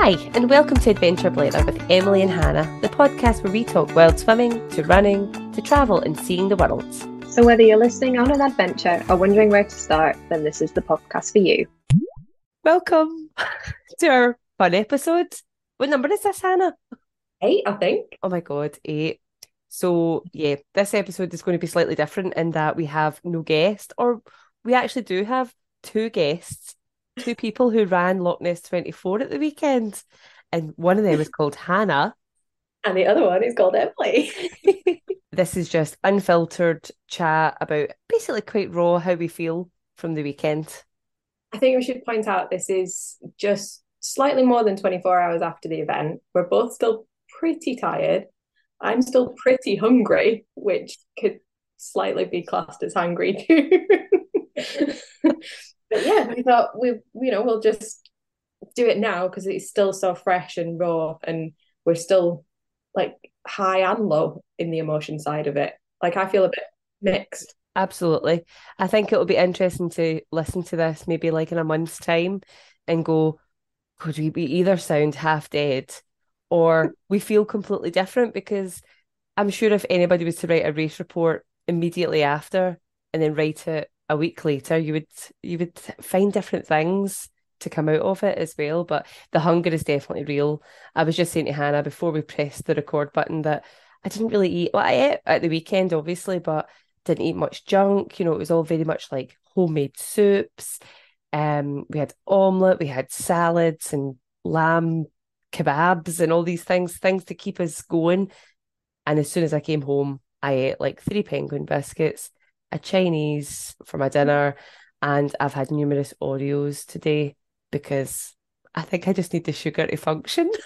Hi, and welcome to Adventure Blether with Emily and Hannah, the podcast where we talk wild swimming, to running, to travel and seeing the world. So, whether you're listening on an adventure or wondering where to start, then this is the podcast for you. Welcome to our fun episode. What number is this, Hannah? Eight, I think. Oh my God, eight. So, yeah, this episode is going to be slightly different in that we have no guest, or we actually do have two guests two people who ran Loch Ness 24 at the weekend. And one of them is called Hannah. And the other one is called Emily. this is just unfiltered chat about basically quite raw how we feel from the weekend. I think we should point out this is just slightly more than 24 hours after the event. We're both still pretty tired. I'm still pretty hungry, which could slightly be classed as hungry too. but yeah, we thought we, you know, we'll just do it now because it's still so fresh and raw, and we're still like high and low in the emotion side of it. Like I feel a bit mixed. Absolutely. I think it will be interesting to listen to this maybe like in a month's time and go, could we be either sound half dead or we feel completely different? Because I'm sure if anybody was to write a race report immediately after and then write it a week later, you would you would find different things to come out of it as well. But the hunger is definitely real. I was just saying to Hannah before we pressed the record button that I didn't really eat. Well, I ate at the weekend, obviously, but didn't eat much junk. You know, it was all very much like homemade soups. Um, we had omelette, we had salads and lamb kebabs and all these things, things to keep us going. And as soon as I came home, I ate like three penguin biscuits, a Chinese for my dinner, and I've had numerous Oreos today because I think I just need the sugar to function.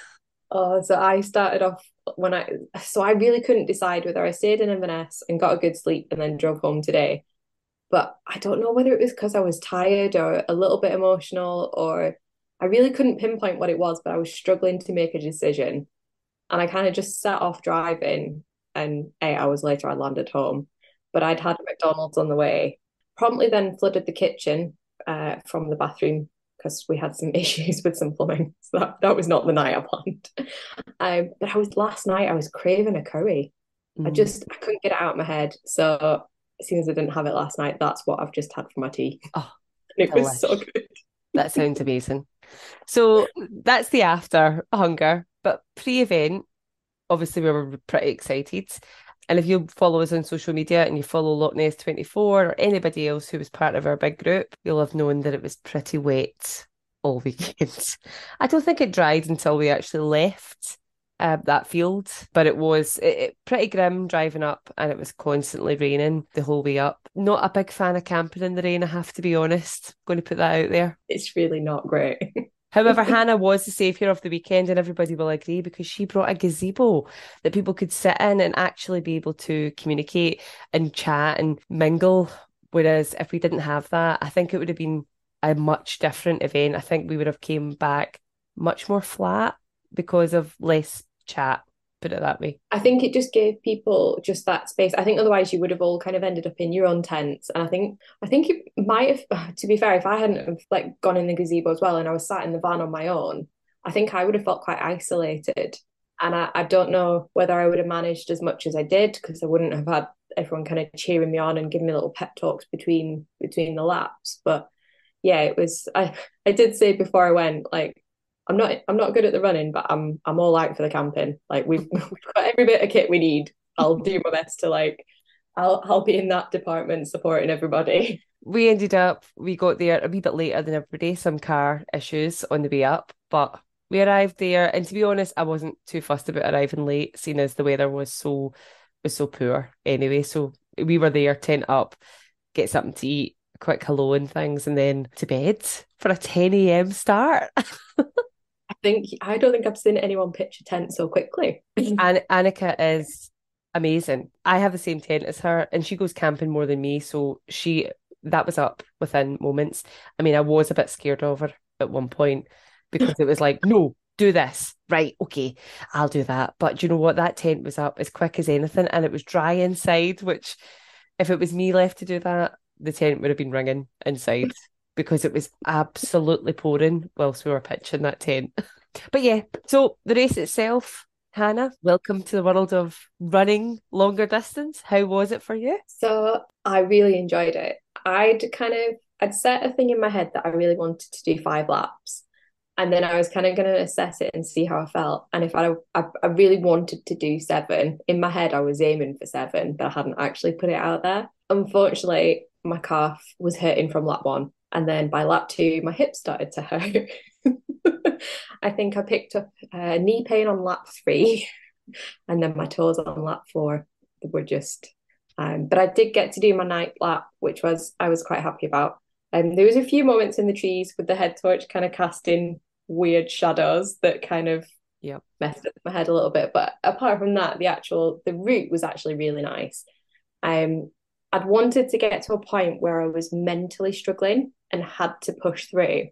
Oh, so I started off when I so I really couldn't decide whether I stayed in Inverness and got a good sleep and then drove home today. But I don't know whether it was because I was tired or a little bit emotional or I really couldn't pinpoint what it was, but I was struggling to make a decision. And I kind of just set off driving and eight hours later I landed home but I'd had a McDonald's on the way. Promptly then flooded the kitchen uh, from the bathroom because we had some issues with some plumbing. So that, that was not the night I planned. Um, but I was last night, I was craving a curry. Mm. I just I couldn't get it out of my head. So as soon as I didn't have it last night, that's what I've just had for my tea. Oh, it delish. was so good. that sounds amazing. So that's the after hunger, but pre-event, obviously we were pretty excited. And if you follow us on social media and you follow Loch Ness 24 or anybody else who was part of our big group, you'll have known that it was pretty wet all weekend. I don't think it dried until we actually left uh, that field, but it was it, it, pretty grim driving up and it was constantly raining the whole way up. Not a big fan of camping in the rain, I have to be honest. going to put that out there. It's really not great. However, Hannah was the saviour of the weekend, and everybody will agree because she brought a gazebo that people could sit in and actually be able to communicate and chat and mingle. Whereas if we didn't have that, I think it would have been a much different event. I think we would have came back much more flat because of less chat put it that way. I think it just gave people just that space. I think otherwise you would have all kind of ended up in your own tents. And I think I think it might have to be fair, if I hadn't like gone in the gazebo as well and I was sat in the van on my own, I think I would have felt quite isolated. And I, I don't know whether I would have managed as much as I did because I wouldn't have had everyone kind of cheering me on and giving me little pep talks between between the laps. But yeah, it was I I did say before I went, like I'm not I'm not good at the running, but I'm I'm all out for the camping. Like we've, we've got every bit of kit we need. I'll do my best to like I'll I'll be in that department supporting everybody. We ended up we got there a wee bit later than everybody, some car issues on the way up, but we arrived there and to be honest, I wasn't too fussed about arriving late, seeing as the weather was so was so poor anyway. So we were there, tent up, get something to eat, quick hello and things, and then to bed for a 10 a.m. start. think I don't think I've seen anyone pitch a tent so quickly. and Annika is amazing. I have the same tent as her, and she goes camping more than me, so she that was up within moments. I mean, I was a bit scared of her at one point because it was like, no, do this. Right, okay, I'll do that. But you know what? That tent was up as quick as anything, and it was dry inside, which if it was me left to do that, the tent would have been ringing inside because it was absolutely pouring whilst we were pitching that tent. But yeah, so the race itself, Hannah, welcome to the world of running longer distance. How was it for you? So I really enjoyed it. I'd kind of I'd set a thing in my head that I really wanted to do five laps. And then I was kind of going to assess it and see how I felt. And if I, I, I really wanted to do seven, in my head I was aiming for seven, but I hadn't actually put it out there. Unfortunately, my calf was hurting from lap one. And then by lap two, my hip started to hurt. I think I picked up uh, knee pain on lap three, and then my toes on lap four were just. Um, but I did get to do my night lap, which was I was quite happy about. Um, there was a few moments in the trees with the head torch kind of casting weird shadows that kind of yeah messed up my head a little bit. But apart from that, the actual the route was actually really nice. Um, I'd wanted to get to a point where I was mentally struggling and had to push through,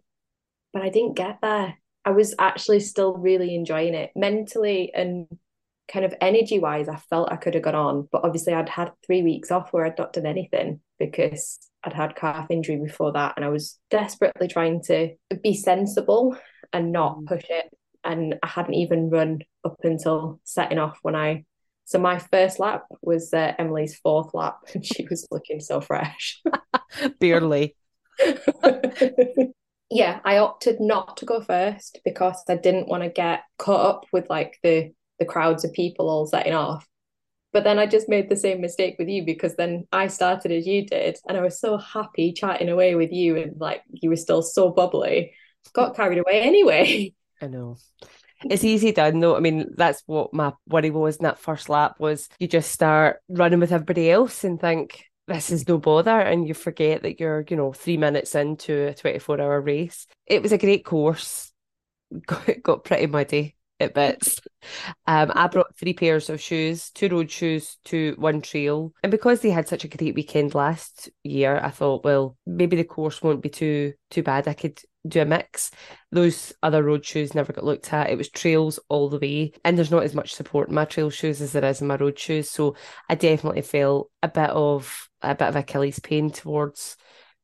but I didn't get there. I was actually still really enjoying it mentally and kind of energy wise. I felt I could have got on, but obviously I'd had three weeks off where I'd not done anything because I'd had calf injury before that, and I was desperately trying to be sensible and not mm. push it. And I hadn't even run up until setting off when I. So my first lap was uh, Emily's fourth lap, and she was looking so fresh. Barely. Yeah, I opted not to go first because I didn't want to get caught up with like the the crowds of people all setting off. But then I just made the same mistake with you because then I started as you did, and I was so happy chatting away with you, and like you were still so bubbly. Got carried away anyway. I know. It's easy done though. I mean, that's what my worry was in that first lap was you just start running with everybody else and think, this is no bother and you forget that you're you know three minutes into a 24 hour race. It was a great course. Got, got pretty muddy at bits. Um, i brought three pairs of shoes two road shoes to one trail. And because they had such a great weekend last year i thought well maybe the course won't be too too bad. I could do a mix. Those other road shoes never got looked at. It was trails all the way, and there's not as much support in my trail shoes as there is in my road shoes. So I definitely felt a bit of a bit of Achilles pain towards.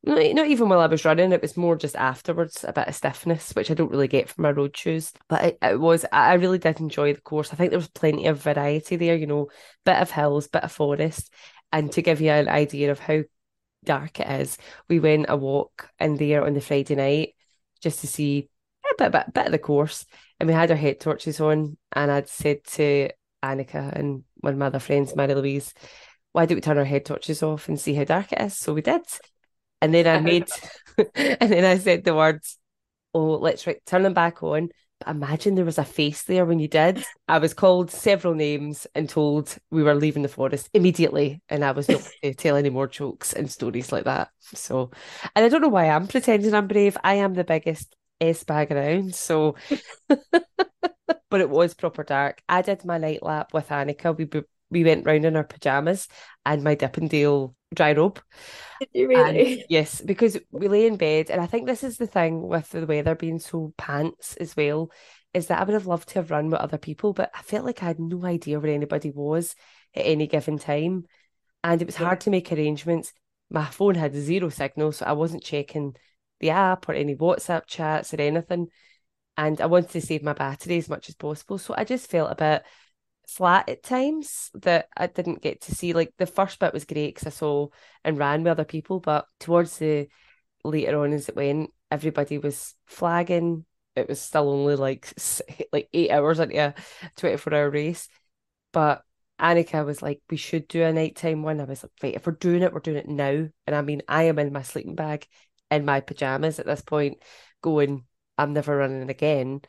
Not even while I was running, it was more just afterwards, a bit of stiffness, which I don't really get from my road shoes. But it, it was, I really did enjoy the course. I think there was plenty of variety there, you know, bit of hills, bit of forest. And to give you an idea of how dark it is, we went a walk in there on the Friday night just to see a bit, bit, bit of the course. And we had our head torches on, and I'd said to Annika and one of my other friends, Mary Louise, why don't we turn our head torches off and see how dark it is? So we did. And then I made, and then I said the words, oh, let's right, turn them back on. Imagine there was a face there when you did. I was called several names and told we were leaving the forest immediately, and I was not to tell any more jokes and stories like that. So, and I don't know why I'm pretending I'm brave. I am the biggest S bag around. So, but it was proper dark. I did my night lap with Annika. We we went round in our pajamas and my Dippendale dry robe. Did you really? And yes, because we lay in bed, and I think this is the thing with the weather being so pants as well, is that I would have loved to have run with other people, but I felt like I had no idea where anybody was at any given time. And it was yeah. hard to make arrangements. My phone had zero signal, so I wasn't checking the app or any WhatsApp chats or anything. And I wanted to save my battery as much as possible. So I just felt a bit flat at times that I didn't get to see. Like the first bit was great because I saw and ran with other people, but towards the later on as it went, everybody was flagging. It was still only like like eight hours into a twenty four hour race, but Annika was like, "We should do a nighttime one." I was like, "Wait, if we're doing it, we're doing it now." And I mean, I am in my sleeping bag, in my pajamas at this point, going, "I'm never running again."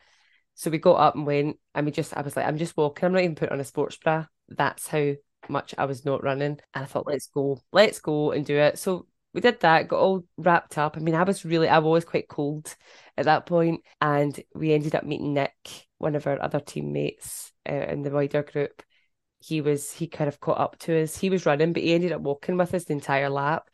So we got up and went, and we just, I was like, I'm just walking. I'm not even putting on a sports bra. That's how much I was not running. And I thought, let's go, let's go and do it. So we did that, got all wrapped up. I mean, I was really, I was quite cold at that point, and we ended up meeting Nick, one of our other teammates uh, in the wider group. He was, he kind of caught up to us. He was running, but he ended up walking with us the entire lap.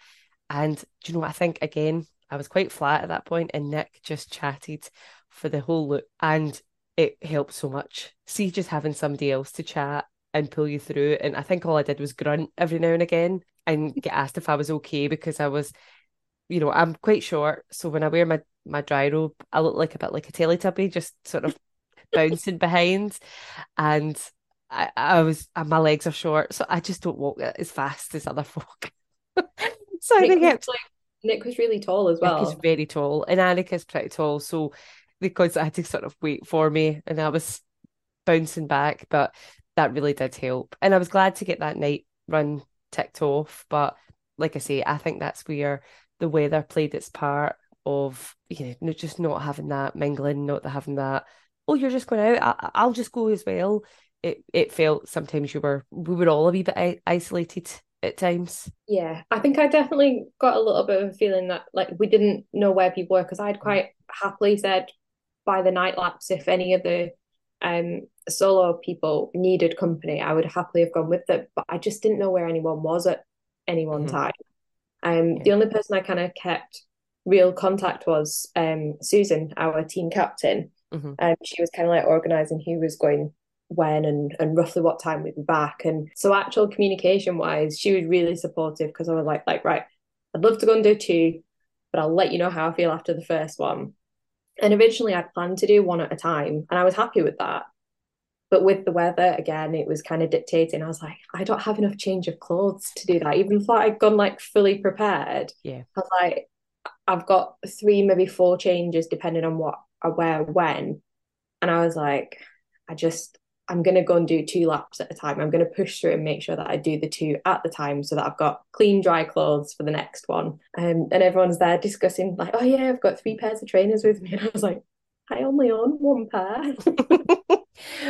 And do you know what? I think again, I was quite flat at that point, and Nick just chatted for the whole loop. And it helps so much. See, just having somebody else to chat and pull you through. And I think all I did was grunt every now and again and get asked if I was okay because I was, you know, I'm quite short. So when I wear my, my dry robe, I look like a bit like a Teletubby, just sort of bouncing behind. And I, I was, and my legs are short, so I just don't walk as fast as other folk. so Nick I think it's like, Nick was really tall as well. Nick is very tall, and Annika's pretty tall. So because I had to sort of wait for me, and I was bouncing back, but that really did help. And I was glad to get that night run ticked off. But like I say, I think that's where the weather played its part of you know just not having that mingling, not having that. Oh, you're just going out. I, I'll just go as well. It it felt sometimes you were we were all a wee bit isolated at times. Yeah, I think I definitely got a little bit of a feeling that like we didn't know where people were because I'd quite happily said by the night laps if any of the um solo people needed company, I would happily have gone with them. But I just didn't know where anyone was at any one mm-hmm. time. Um, yeah. the only person I kind of kept real contact was um Susan, our team captain. Mm-hmm. Um, she was kind of like organizing who was going when and and roughly what time we'd be back. And so actual communication wise, she was really supportive because I was like, like, right, I'd love to go and do two, but I'll let you know how I feel after the first one. And originally I'd planned to do one at a time, and I was happy with that. But with the weather, again, it was kind of dictating. I was like, I don't have enough change of clothes to do that. Even if I'd gone like fully prepared, yeah, I was like, I've got three, maybe four changes depending on what I wear when. And I was like, I just, I'm going to go and do two laps at a time. I'm going to push through and make sure that I do the two at the time so that I've got clean, dry clothes for the next one. Um, and everyone's there discussing, like, oh, yeah, I've got three pairs of trainers with me. And I was like, I only own one pair.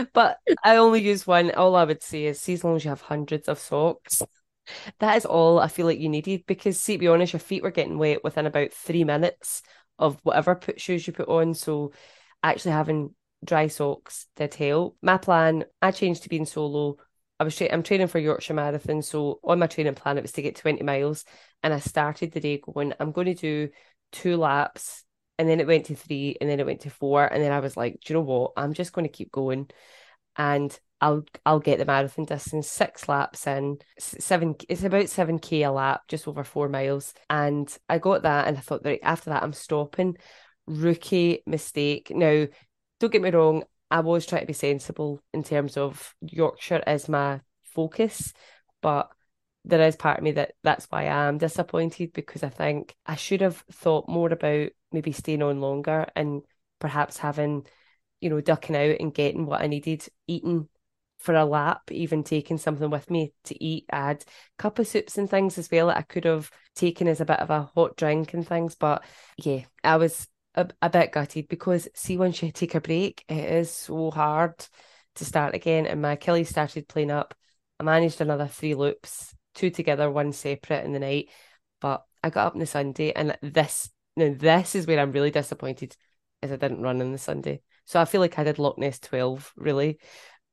but I only use one. All I would say is, see, as long as you have hundreds of socks, that is all I feel like you needed. Because, see, to be honest, your feet were getting wet within about three minutes of whatever put shoes you put on. So, actually having dry socks did help. My plan, I changed to being solo. I was tra- I'm training for Yorkshire Marathon, so on my training plan it was to get 20 miles, and I started the day going, I'm going to do two laps, and then it went to three, and then it went to four, and then I was like, do you know what? I'm just going to keep going, and I'll I'll get the marathon distance six laps in seven. It's about seven k a lap, just over four miles, and I got that, and I thought that after that I'm stopping. Rookie mistake. Now don't get me wrong, I was trying to be sensible in terms of Yorkshire as my focus, but there is part of me that that's why I am disappointed because I think I should have thought more about maybe staying on longer and perhaps having, you know, ducking out and getting what I needed, eating for a lap, even taking something with me to eat, add a cup of soups and things as well. I could have taken as a bit of a hot drink and things, but yeah, I was a, a bit gutted because see once you take a break, it is so hard to start again. And my Achilles started playing up. I managed another three loops, two together, one separate in the night. But I got up on the Sunday, and this now this is where I'm really disappointed, is I didn't run on the Sunday. So I feel like I did Loch Ness twelve really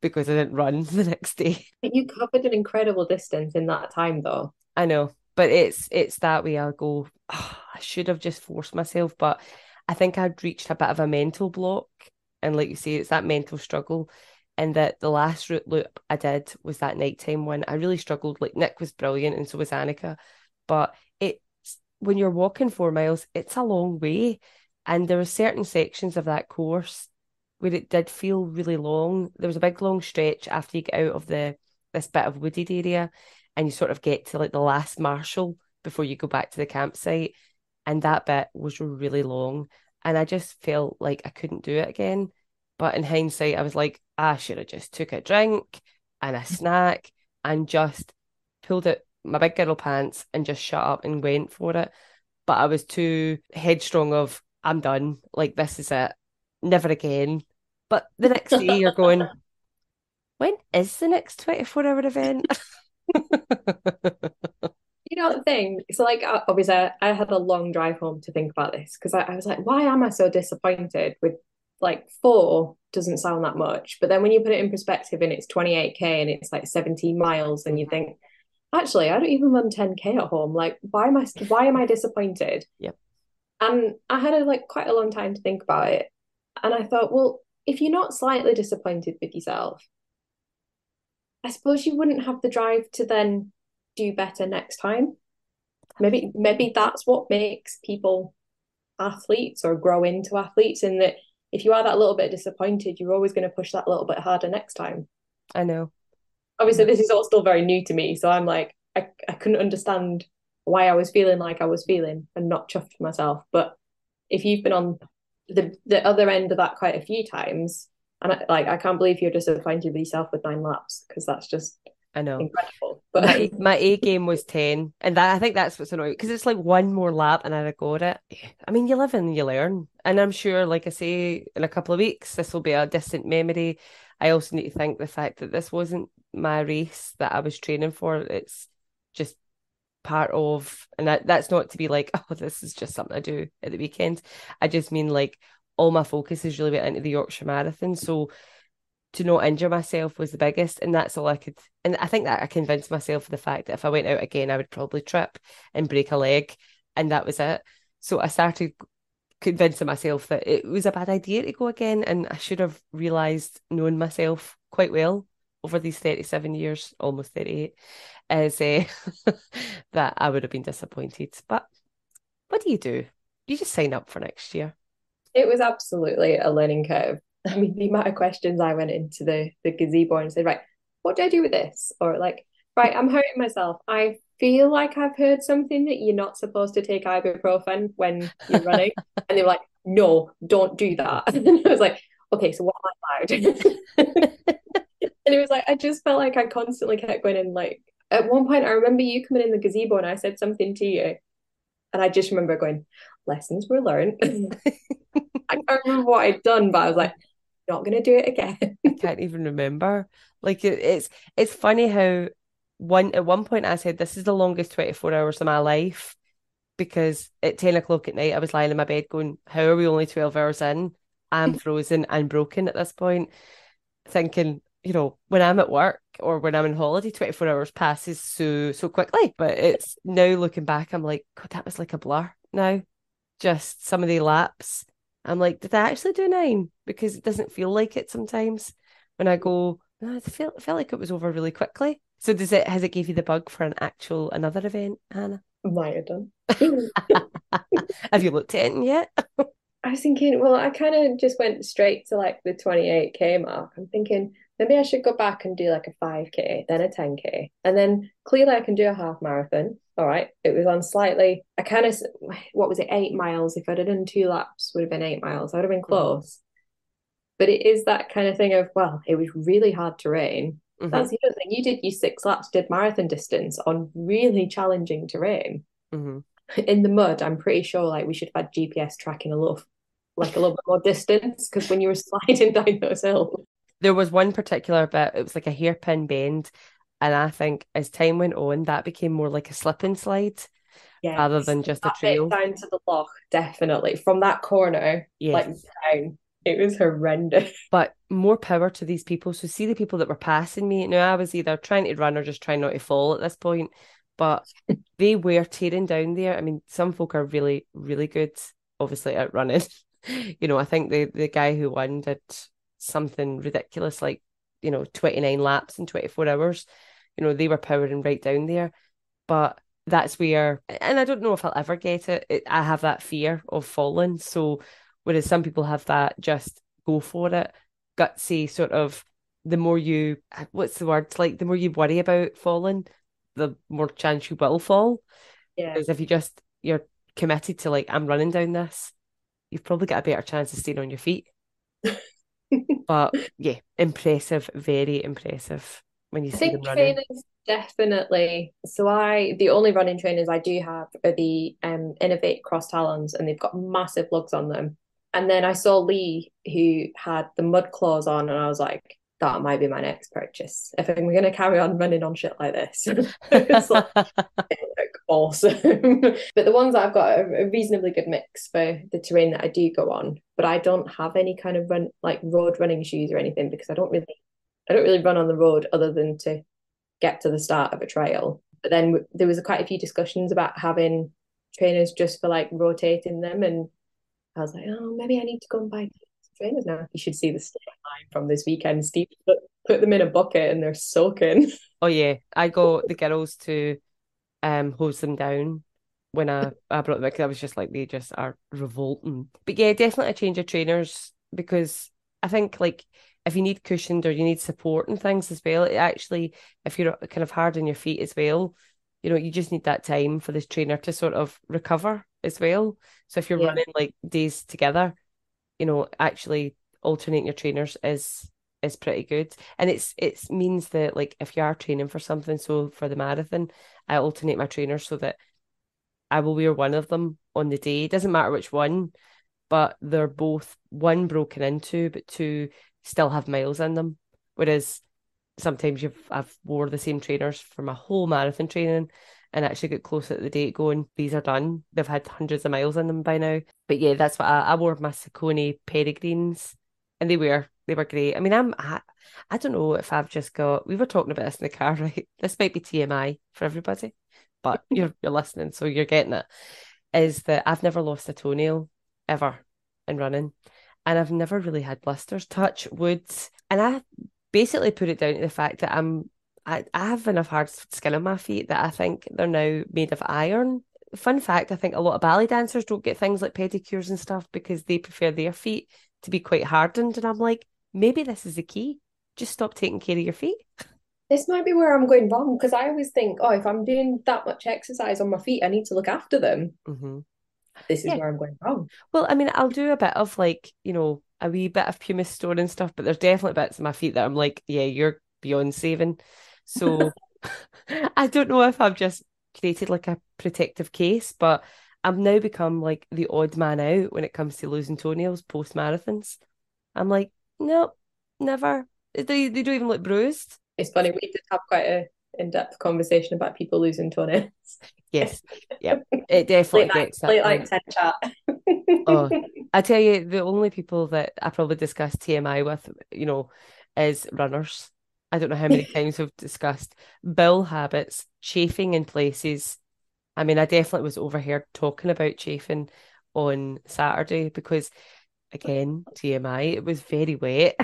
because I didn't run the next day. You covered an incredible distance in that time, though. I know, but it's it's that way. I'll go. Oh, I should have just forced myself, but I think I'd reached a bit of a mental block. And like you say, it's that mental struggle. And that the last route loop I did was that nighttime one. I really struggled. Like Nick was brilliant and so was Annika. But it's when you're walking four miles, it's a long way. And there were certain sections of that course where it did feel really long. There was a big long stretch after you get out of the this bit of wooded area and you sort of get to like the last marshal before you go back to the campsite and that bit was really long and I just felt like I couldn't do it again. But in hindsight, I was like, I should have just took a drink and a snack and just pulled out my big girl pants and just shut up and went for it. But I was too headstrong of I'm done. Like this is it. Never again. But the next day you're going, when is the next 24 hour event? you know the thing? So like uh, obviously I, I had a long drive home to think about this because I, I was like why am I so disappointed with like four doesn't sound that much but then when you put it in perspective and it's 28k and it's like 17 miles and you think actually I don't even run 10k at home. Like why am I why am I disappointed? Yep. And I had a like quite a long time to think about it. And I thought well if you're not slightly disappointed with yourself I suppose you wouldn't have the drive to then do better next time. Maybe maybe that's what makes people athletes or grow into athletes in that if you are that little bit disappointed, you're always going to push that little bit harder next time. I know. Obviously, this is all still very new to me. So I'm like, I, I couldn't understand why I was feeling like I was feeling and not chuffed for myself. But if you've been on the the other end of that quite a few times, and I, like I can't believe you're disappointed with yourself with nine laps because that's just I know. incredible. But My, my A game was 10. And that I think that's what's annoying because it's like one more lap and I'd have got it. I mean, you live and you learn. And I'm sure, like I say, in a couple of weeks, this will be a distant memory. I also need to think the fact that this wasn't my race that I was training for. It's just part of, and that, that's not to be like, oh, this is just something I do at the weekend. I just mean like all my focus is really went into the Yorkshire Marathon. So to not injure myself was the biggest, and that's all I could. And I think that I convinced myself of the fact that if I went out again, I would probably trip and break a leg, and that was it. So I started convincing myself that it was a bad idea to go again, and I should have realised, knowing myself quite well over these 37 years, almost 38, is uh, that I would have been disappointed. But what do you do? You just sign up for next year. it was absolutely a learning curve. I mean, the amount of questions I went into the the gazebo and said, right, what do I do with this? Or like, right, I'm hurting myself. I feel like I've heard something that you're not supposed to take ibuprofen when you're running. and they were like, no, don't do that. And I was like, okay, so what am I allowed? and it was like, I just felt like I constantly kept going in. Like, at one point, I remember you coming in the gazebo and I said something to you. And I just remember going, lessons were learned. I can't remember what I'd done, but I was like, not going to do it again. I can't even remember. Like it, it's it's funny how one at one point I said this is the longest 24 hours of my life because at 10 o'clock at night I was lying in my bed going, How are we only 12 hours in? I'm frozen and broken at this point, thinking, you know, when I'm at work or when I'm on holiday, 24 hours passes so so quickly. But it's now looking back, I'm like, God, that was like a blur now. Just some of the laps. I'm like, did I actually do nine? Because it doesn't feel like it sometimes when I go, no, I feel felt like it was over really quickly. So does it has it gave you the bug for an actual another event, Hannah? Might have done. Have you looked at it yet? I was thinking, well, I kind of just went straight to like the 28k mark. I'm thinking maybe I should go back and do like a 5k, then a 10k, and then clearly I can do a half marathon. All right, it was on slightly. I kind of what was it, eight miles? If I'd have done two laps, would have been eight miles. I would have been close. But it is that kind of thing of well, it was really hard terrain. Mhm, That's the other thing. You did your six laps, did marathon distance on really challenging terrain. mhm. in the mud, I'm pretty sure like we should have had GPS tracking a little, like a little bit more distance because when you were sliding down those hills, There was one particular bit, it was like a hairpin bend. And I think as time went on, that became more like a slip and slide yeah, rather than just a trail. down to the loch, definitely from that corner, like down, it was horrendous. But more power to these people. So see the people that were passing me. Now I was either trying to run or just trying not to fall at this point. But they were tearing down there. I mean, some folk are really, really good, obviously, at running. You know, I think the the guy who won did something ridiculous, like, you know, 29 laps in 24 hours. You know, they were powering right down there. But that's where, and I don't know if I'll ever get it. it I have that fear of falling. So whereas some people have that just go for it, gutsy sort of the more you what's the word like the more you worry about falling, the more chance you will fall. Yeah, Because if you just you're committed to like I'm running down this, you've probably got a better chance of staying on your feet. But yeah, impressive, very impressive when you I see them think running. trainers definitely. So I, the only running trainers I do have are the um Inov-8 Cross Talons, and they've got massive lugs on them. And then I saw Lee who had the mud claws on, and I was like, that might be my next purchase if I'm going to carry on running on shit like this. it's like, awesome. but the ones that I've got are a reasonably good mix for the terrain that I do go on. But I don't have any kind of run like road running shoes or anything because I don't really, I don't really run on the road other than to get to the start of a trail. But then there was quite a few discussions about having trainers just for like rotating them, and I was like, oh, maybe I need to go and buy trainers now. You should see the state line from this weekend. Steve put, put them in a bucket and they're soaking. Oh yeah, I got the girls to um hose them down when I, I brought them because I was just like they just are revolting. But yeah, definitely a change of trainers because I think like if you need cushioned or you need support and things as well, it actually if you're kind of hard on your feet as well, you know, you just need that time for this trainer to sort of recover as well. So if you're yeah. running like days together, you know, actually alternating your trainers is is pretty good. And it's it means that like if you are training for something, so for the marathon, I alternate my trainers so that I will wear one of them on the day. It doesn't matter which one, but they're both one broken into, but two still have miles in them. Whereas sometimes you've I've wore the same trainers for my whole marathon training and actually get close at the date going, these are done. They've had hundreds of miles in them by now. But yeah, that's what I, I wore my Saucony Peregrines and they were they were great. I mean, I'm I, I don't know if I've just got we were talking about this in the car, right? This might be TMI for everybody, but you're you're listening, so you're getting it. Is that I've never lost a toenail ever in running. And I've never really had blisters, touch wood. And I basically put it down to the fact that I'm I, I have enough hard skin on my feet that I think they're now made of iron. Fun fact, I think a lot of ballet dancers don't get things like pedicures and stuff because they prefer their feet to be quite hardened. And I'm like, maybe this is the key. Just stop taking care of your feet. This might be where I'm going wrong because I always think, oh, if I'm doing that much exercise on my feet, I need to look after them. Mm-hmm. This is yeah. where I'm going wrong. Well, I mean, I'll do a bit of like, you know, a wee bit of pumice stone and stuff, but there's definitely bits of my feet that I'm like, yeah, you're beyond saving. So I don't know if I've just created like a protective case, but I've now become like the odd man out when it comes to losing toenails post marathons. I'm like, no, never. They, they don't even look bruised. It's funny, we did have quite a in-depth conversation about people losing toenails. Yes, yeah, it definitely late gets night, late night chat. oh, I tell you, the only people that I probably discuss TMI with, you know, is runners. I don't know how many times we've discussed bowel habits, chafing in places. I mean, I definitely was overheard talking about chafing on Saturday because, again, TMI, it was very wet,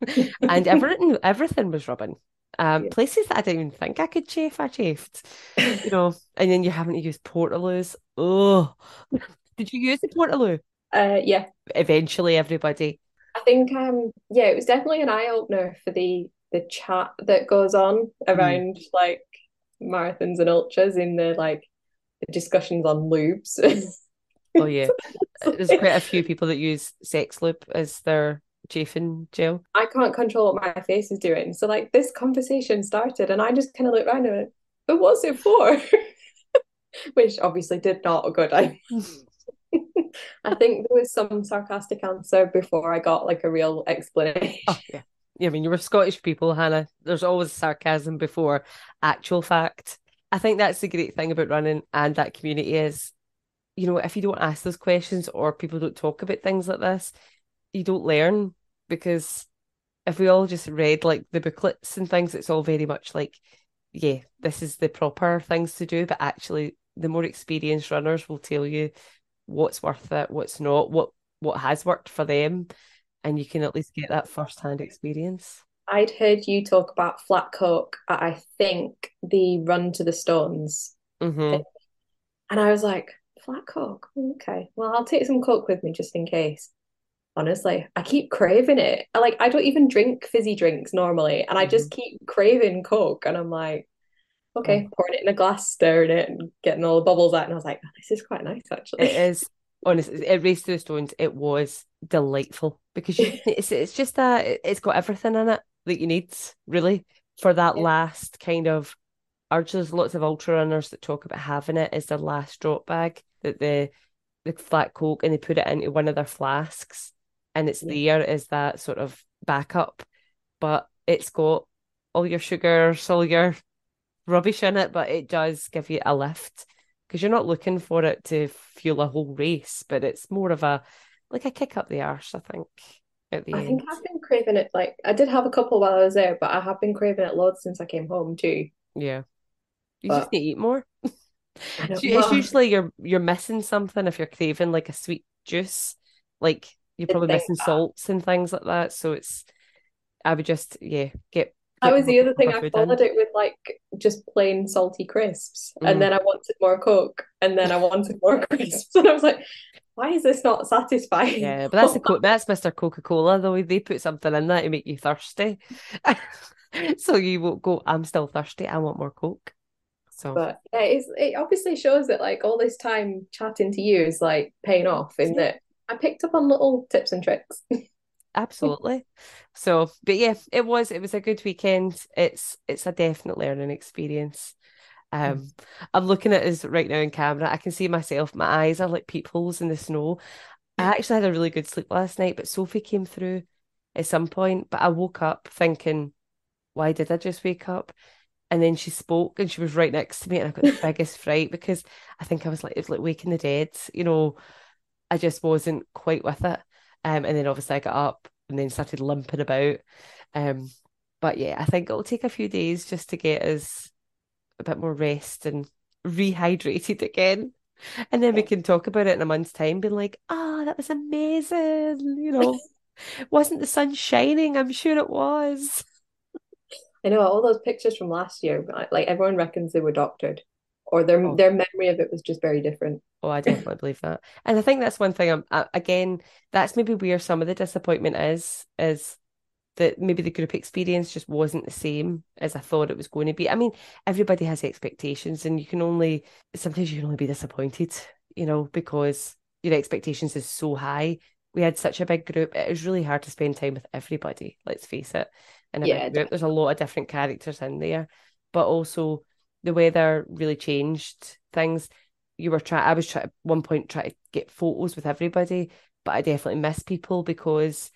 and everything everything was rubbing. Um, yeah. places that I didn't even think I could chafe, I chafed. you know, and then you're having to use portaloos. Oh, did you use the portaloo? Uh, yeah. Eventually, everybody. I think um, yeah, it was definitely an eye opener for the the chat that goes on around mm. like marathons and ultras in the like the discussions on lubes. oh yeah, there's quite a few people that use sex lube as their chafing gel. I can't control what my face is doing. So like this conversation started and I just kind of looked around and went, but what's it for? Which obviously did not go down. I think there was some sarcastic answer before I got like a real explanation. Oh, yeah. I mean, you were Scottish people, Hannah. There's always sarcasm before actual fact. I think that's the great thing about running and that community is, you know, if you don't ask those questions or people don't talk about things like this, you don't learn because if we all just read like the booklets and things, it's all very much like, yeah, this is the proper things to do. But actually, the more experienced runners will tell you what's worth it, what's not, what what has worked for them, and you can at least get that first hand experience. I'd heard you talk about flat coke at I think the run to the stones, mm-hmm. and I was like, flat coke, okay. Well, I'll take some coke with me just in case honestly i keep craving it I, like i don't even drink fizzy drinks normally and i just mm-hmm. keep craving coke and i'm like okay oh. pouring it in a glass stirring it and getting all the bubbles out and i was like oh, this is quite nice actually it is honestly it Race to the Stones it was delightful because you, it's, it's just that it's got everything in it that you need really for that yeah. last kind of urge there's lots of ultra runners that talk about having it as their last drop bag that the the flat coke and they put it into one of their flasks and it's yeah. there as that sort of backup, but it's got all your sugars, all your rubbish in it, but it does give you a lift because you're not looking for it to fuel a whole race, but it's more of a like a kick up the arse, I think. At the I end. think I've been craving it. Like I did have a couple while I was there, but I have been craving it loads since I came home too. Yeah, you but... just need to eat more. it's usually you're you're missing something if you're craving like a sweet juice, like you're probably missing that. salts and things like that. So it's, I would just, yeah, get. That was the other thing. I followed it with like just plain salty crisps, mm. and then I wanted more Coke, and then I wanted more crisps, and I was like, why is this not satisfying? Yeah, but that's the that's Mr. Coca Cola though. They put something in that to make you thirsty, so you won't go. I'm still thirsty. I want more Coke. So, but yeah, it's, it obviously shows that like all this time chatting to you is like paying off in that I picked up on little tips and tricks. Absolutely. So, but yeah, it was it was a good weekend. It's it's a definite learning experience. Um, mm. I'm looking at us right now in camera. I can see myself. My eyes are like peepholes in the snow. I actually had a really good sleep last night, but Sophie came through at some point. But I woke up thinking, why did I just wake up? And then she spoke and she was right next to me, and I got the biggest fright because I think I was like, it was like waking the dead. You know, I just wasn't quite with it. Um, and then obviously I got up and then started limping about. Um, but yeah, I think it'll take a few days just to get us a bit more rest and rehydrated again. And then we can talk about it in a month's time, being like, oh, that was amazing. You know, wasn't the sun shining? I'm sure it was. I know all those pictures from last year, like everyone reckons they were doctored or their oh. their memory of it was just very different. Oh, I definitely believe that, and I think that's one thing. I'm uh, again, that's maybe where some of the disappointment is, is that maybe the group experience just wasn't the same as I thought it was going to be. I mean, everybody has expectations, and you can only sometimes you can only be disappointed, you know, because your expectations is so high. We had such a big group; it was really hard to spend time with everybody. Let's face it. And yeah, there's a lot of different characters in there, but also the weather really changed things. You were trying. I was trying at one point try to get photos with everybody, but I definitely missed people because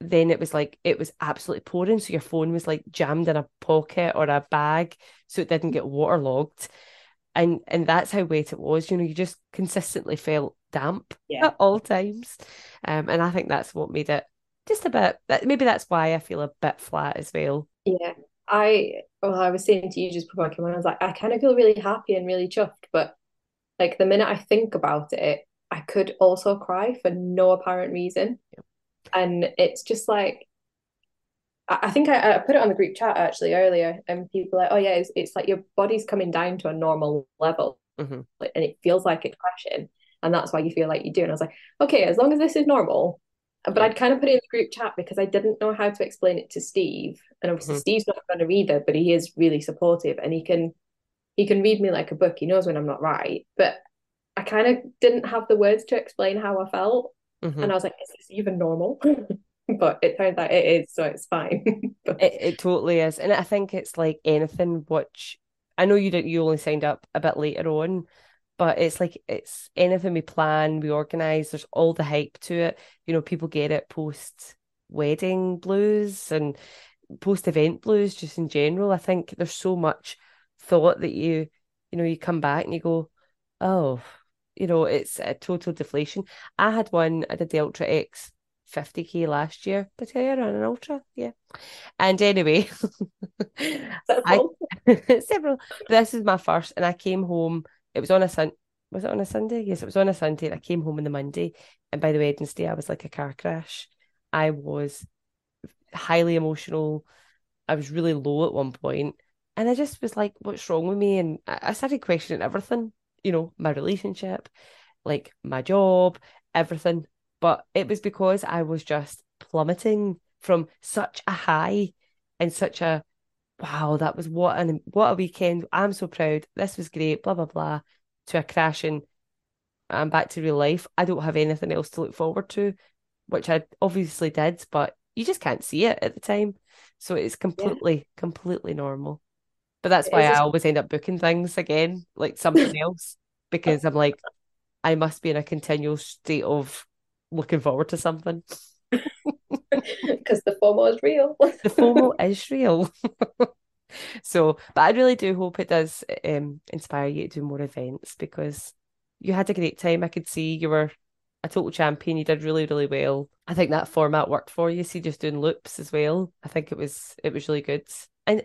then it was like it was absolutely pouring. So your phone was like jammed in a pocket or a bag, so it didn't get waterlogged. And and that's how wet it was. You know, you just consistently felt damp yeah. at all times. Um, and I think that's what made it just a bit. That maybe that's why I feel a bit flat as well. Yeah, I well, I was saying to you just before I came on, I was like, I kind of feel really happy and really chuffed, but like the minute I think about it, I could also cry for no apparent reason. And it's just like I think I, I put it on the group chat actually earlier, and people like, oh yeah, it's, it's like your body's coming down to a normal level, mm-hmm. and it feels like it's crashing, and that's why you feel like you do. And I was like, okay, as long as this is normal, but I'd kind of put it in the group chat because I didn't know how to explain it to Steve. And obviously mm-hmm. Steve's not going to either, but he is really supportive and he can he can read me like a book. He knows when I'm not right. But I kind of didn't have the words to explain how I felt. Mm-hmm. And I was like, is this even normal? but it turns out it is, so it's fine. it, it totally is. And I think it's like anything which I know you didn't you only signed up a bit later on, but it's like it's anything we plan, we organize, there's all the hype to it. You know, people get it post wedding blues and post event blues just in general. I think there's so much thought that you, you know, you come back and you go, oh, you know, it's a total deflation. I had one, I did the Ultra X 50k last year. Did I run an ultra? Yeah. And anyway, I, several. This is my first, and I came home it was on a sun. Was it on a Sunday? Yes, it was on a Sunday. And I came home on the Monday, and by the Wednesday, I was like a car crash. I was highly emotional. I was really low at one point, and I just was like, "What's wrong with me?" And I started questioning everything. You know, my relationship, like my job, everything. But it was because I was just plummeting from such a high and such a wow, that was what an what a weekend. I'm so proud. This was great, blah blah blah. To a crashing, I'm um, back to real life. I don't have anything else to look forward to, which I obviously did, but you just can't see it at the time. So it's completely, yeah. completely normal. But that's why I always end up booking things again, like something else, because I'm like, I must be in a continual state of looking forward to something. Because the FOMO is real. the FOMO is real. so, but I really do hope it does um, inspire you to do more events because you had a great time. I could see you were a total champion. You did really, really well. I think that format worked for you. See, just doing loops as well. I think it was it was really good, and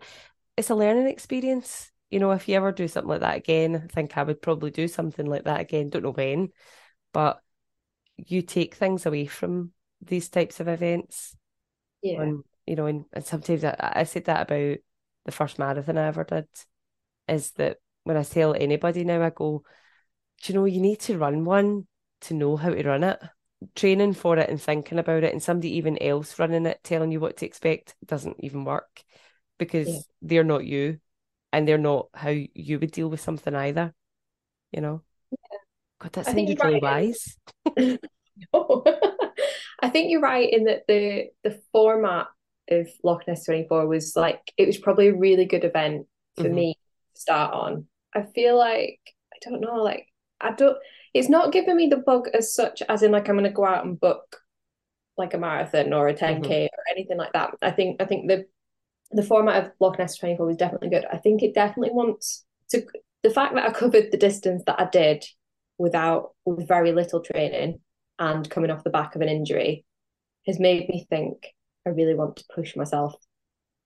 it's a learning experience. You know, if you ever do something like that again, I think I would probably do something like that again. Don't know when, but you take things away from these types of events. Yeah. And, you know, and, and sometimes I, I said that about the first marathon I ever did, is that when I tell anybody now, I go, do you know, you need to run one to know how to run it. Training for it and thinking about it, and somebody even else running it telling you what to expect doesn't even work because yeah. they're not you and they're not how you would deal with something either. You know? Yeah. God, that sounded really right. wise. no. I think you're right in that the the format of Loch Ness 24 was like it was probably a really good event for mm-hmm. me to start on. I feel like I don't know, like I don't it's not giving me the bug as such as in like I'm gonna go out and book like a marathon or a 10k mm-hmm. or anything like that. I think I think the the format of Loch Ness 24 was definitely good. I think it definitely wants to the fact that I covered the distance that I did without with very little training and coming off the back of an injury has made me think I really want to push myself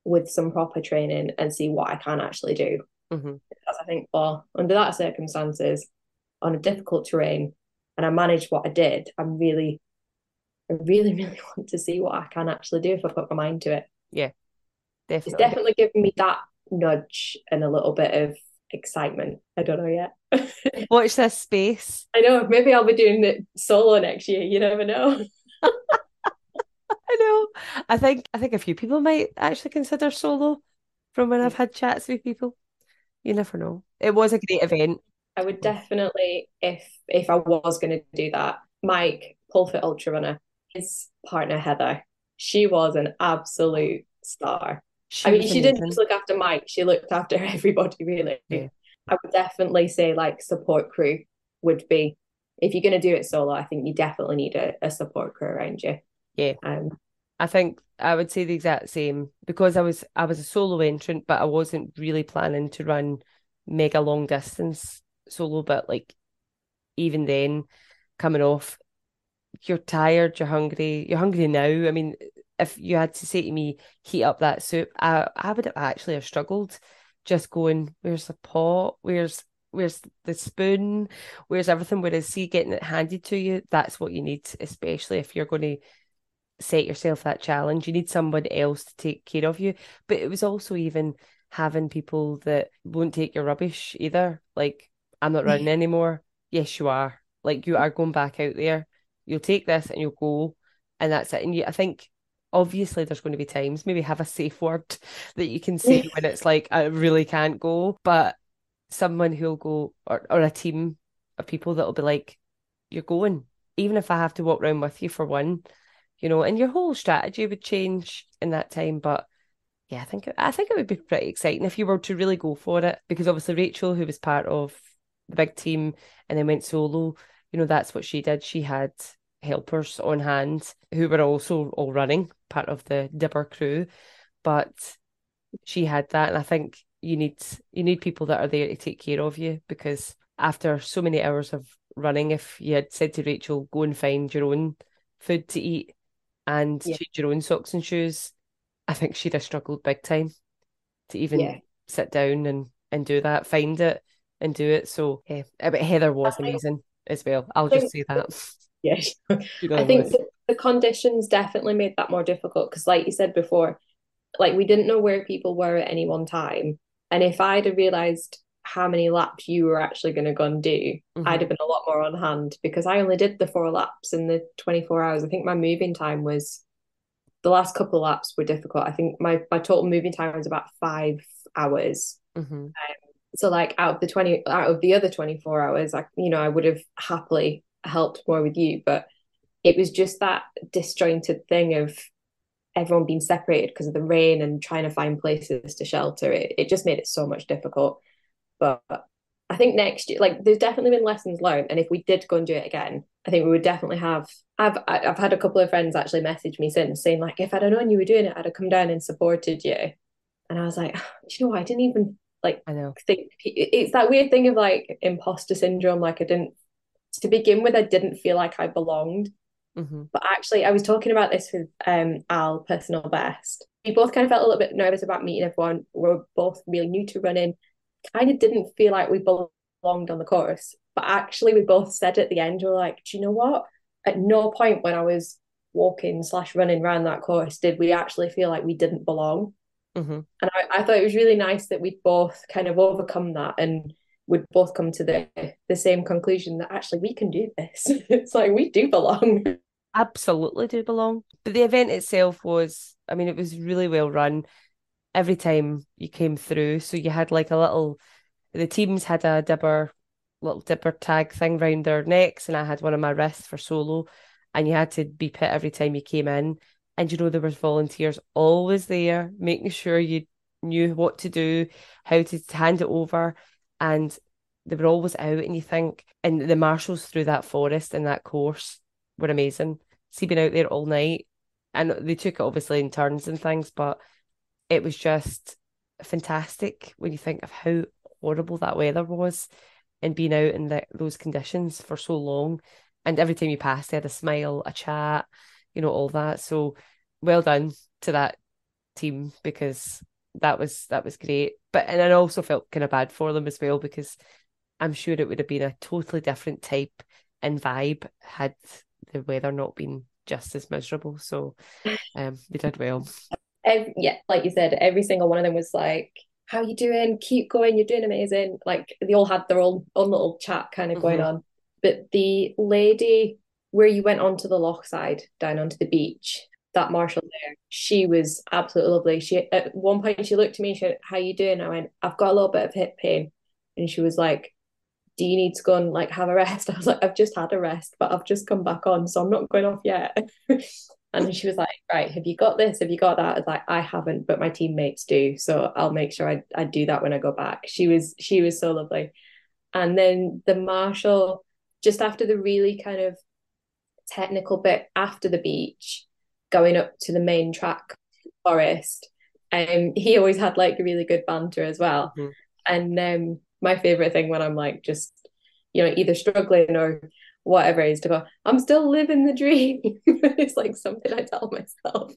with some proper training and see what I can actually do. Mm-hmm. Because I think, well, under that circumstances, on a difficult terrain, and I managed what I did, I'm really, I really, really want to see what I can actually do if I put my mind to it. Yeah, definitely. It's definitely given me that nudge and a little bit of excitement. I don't know yet. Watch this space. I know. Maybe I'll be doing it solo next year. You never know. I know. I think I think a few people might actually consider solo from when I've had chats with people. You never know. It was a great event. I would definitely, if if I was going to do that, Mike Pulfit Ultra Runner, his partner Heather, she was an absolute star. She I mean, she didn't just look after Mike; she looked after everybody. Really, yeah. I would definitely say like support crew would be if you're going to do it solo. I think you definitely need a, a support crew around you. Yeah. Um, I think I would say the exact same because I was I was a solo entrant, but I wasn't really planning to run mega long distance solo. But like even then, coming off, you're tired, you're hungry, you're hungry now. I mean, if you had to say to me, heat up that soup, I I would have actually have struggled just going, where's the pot? Where's where's the spoon? Where's everything? Whereas see getting it handed to you, that's what you need, especially if you're going to set yourself that challenge. You need somebody else to take care of you. But it was also even having people that won't take your rubbish either. Like, I'm not running mm. anymore. Yes, you are. Like, you are going back out there. You'll take this and you'll go, and that's it. And you, I think obviously there's going to be times maybe have a safe word that you can say when it's like I really can't go, but someone who'll go or, or a team of people that'll be like, You're going. Even if I have to walk around with you for one, you know, and your whole strategy would change in that time. But yeah, I think I think it would be pretty exciting if you were to really go for it because obviously Rachel, who was part of the big team and then went solo, you know, that's what she did. She had helpers on hand who were also all running, part of the Dipper crew, but she had that, and I think you need you need people that are there to take care of you because after so many hours of running, if you had said to Rachel, go and find your own food to eat, and yeah. change your own socks and shoes, I think she'd have struggled big time to even yeah. sit down and, and do that, find it and do it. So yeah, but Heather was amazing as well. I'll just say that. Yes, I think the, the conditions definitely made that more difficult because, like you said before, like we didn't know where people were at any one time, and if I'd have realized how many laps you were actually going to go and do, mm-hmm. I'd have been a lot more on hand because I only did the four laps in the 24 hours. I think my moving time was the last couple of laps were difficult. I think my, my total moving time was about five hours. Mm-hmm. Um, so like out of the 20 out of the other 24 hours, I you know, I would have happily helped more with you, but it was just that disjointed thing of everyone being separated because of the rain and trying to find places to shelter. It, it just made it so much difficult. But I think next year, like there's definitely been lessons learned, and if we did go and do it again, I think we would definitely have. I've I've had a couple of friends actually message me since saying like, if I'd have known you were doing it, I'd have come down and supported you. And I was like, ah, you know what? I didn't even like. I know. Think it's that weird thing of like imposter syndrome. Like I didn't to begin with, I didn't feel like I belonged. Mm-hmm. But actually, I was talking about this with um Al, personal best. We both kind of felt a little bit nervous about meeting everyone. We're both really new to running kind of didn't feel like we belonged on the course. But actually, we both said at the end, we are like, do you know what? At no point when I was walking slash running around that course did we actually feel like we didn't belong. Mm-hmm. And I, I thought it was really nice that we'd both kind of overcome that and would both come to the the same conclusion that actually we can do this. it's like we do belong. Absolutely do belong. But the event itself was, I mean, it was really well run every time you came through. So you had like a little, the teams had a dibber, little dipper tag thing round their necks, and I had one on my wrist for solo. And you had to beep it every time you came in. And you know, there was volunteers always there, making sure you knew what to do, how to hand it over. And they were always out. And you think, and the marshals through that forest and that course were amazing. See, being out there all night. And they took it obviously in turns and things, but it was just fantastic when you think of how horrible that weather was and being out in the, those conditions for so long. And every time you passed, they had a smile, a chat, you know, all that. So well done to that team because that was that was great. But and I also felt kind of bad for them as well because I'm sure it would have been a totally different type and vibe had the weather not been just as miserable. So um, they did well every, yeah, like you said, every single one of them was like, "How you doing? Keep going. You're doing amazing." Like they all had their own own little chat kind of mm-hmm. going on. But the lady where you went onto the loch side down onto the beach, that marshal there, she was absolutely lovely. She at one point she looked at me, she said, How you doing? I went, I've got a little bit of hip pain. And she was like, Do you need to go and like have a rest? I was like, I've just had a rest, but I've just come back on, so I'm not going off yet. And she was like, Right, have you got this? Have you got that? I was like, I haven't, but my teammates do. So I'll make sure I, I do that when I go back. She was she was so lovely. And then the marshal, just after the really kind of technical bit after the beach, going up to the main track forest, um, he always had like a really good banter as well. Mm-hmm. And um, my favorite thing when I'm like just, you know, either struggling or whatever it is to go, I'm still living the dream. it's like something I tell myself.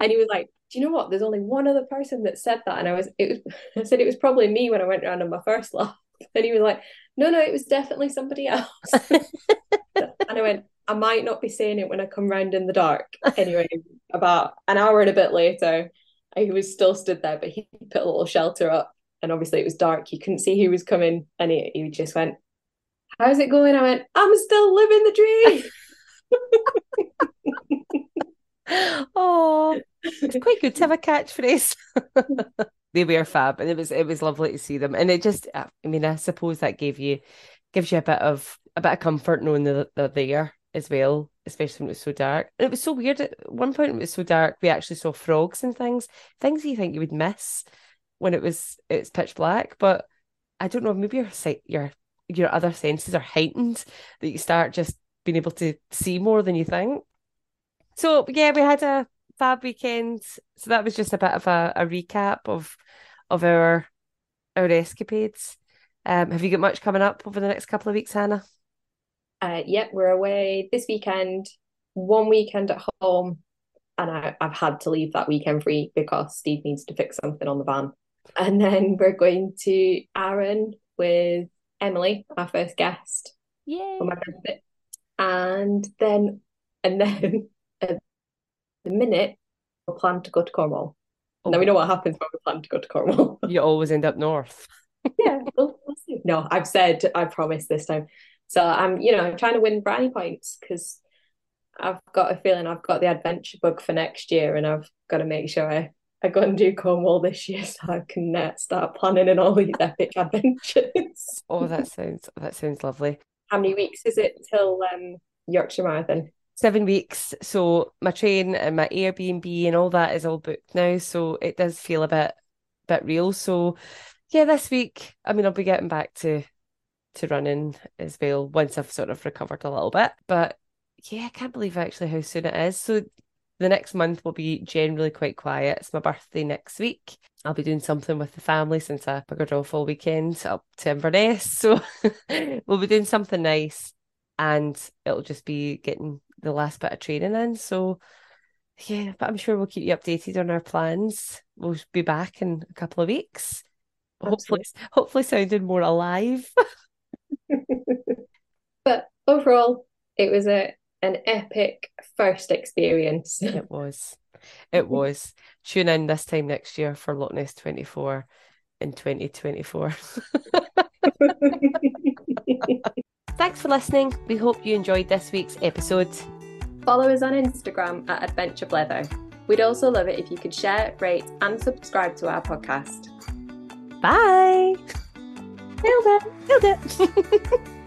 And he was like, Do you know what? There's only one other person that said that. And I was it was I said it was probably me when I went around on my first lap. And he was like, No, no, it was definitely somebody else. and I went, I might not be saying it when I come round in the dark. Anyway, about an hour and a bit later, he was still stood there, but he put a little shelter up. And obviously it was dark. You couldn't see who was coming. And he, he just went, how's it going? I went, I'm still living the dream. oh, it's quite good to have a catchphrase. they were fab, and it was it was lovely to see them. And it just, I mean, I suppose that gave you gives you a bit of a bit of comfort knowing that they're there as well, especially when it was so dark. And it was so weird. At one point, it was so dark, we actually saw frogs and things, things you think you would miss when it was it's pitch black. But I don't know, maybe your your your other senses are heightened that you start just being able to see more than you think. So yeah, we had a fab weekend. So that was just a bit of a, a recap of of our our escapades. Um, have you got much coming up over the next couple of weeks, Hannah? Uh, yep, we're away this weekend. One weekend at home, and I, I've had to leave that weekend free because Steve needs to fix something on the van. And then we're going to Arran with Emily, our first guest, Yay. for my benefit. And then, and then at the minute, we plan to go to Cornwall. Oh. Now we know what happens when we plan to go to Cornwall. you always end up north. yeah, we'll, we'll. No, I've said I promise this time. So I'm, you know, I'm trying to win brownie points because I've got a feeling I've got the adventure bug for next year, and I've got to make sure I I go and do Cornwall this year so I can uh, start planning in all these epic adventures. oh, that sounds that sounds lovely. How many weeks is it till um, Yorkshire Marathon? Seven weeks. So my train and my Airbnb and all that is all booked now. So it does feel a bit bit real. So yeah, this week, I mean I'll be getting back to to running as well once I've sort of recovered a little bit. But yeah, I can't believe actually how soon it is. So the next month will be generally quite quiet. It's my birthday next week. I'll be doing something with the family since I buggered off all weekend up to Inverness. So we'll be doing something nice and it'll just be getting the last bit of training in. So yeah, but I'm sure we'll keep you updated on our plans. We'll be back in a couple of weeks. Hopefully, hopefully sounding more alive. but overall, it was a an epic first experience. It was. It was. Tune in this time next year for Loch Ness 24 in 2024. Thanks for listening. We hope you enjoyed this week's episode. Follow us on Instagram at Adventure Blether. We'd also love it if you could share, rate, and subscribe to our podcast. Bye. Nailed it. Nailed it.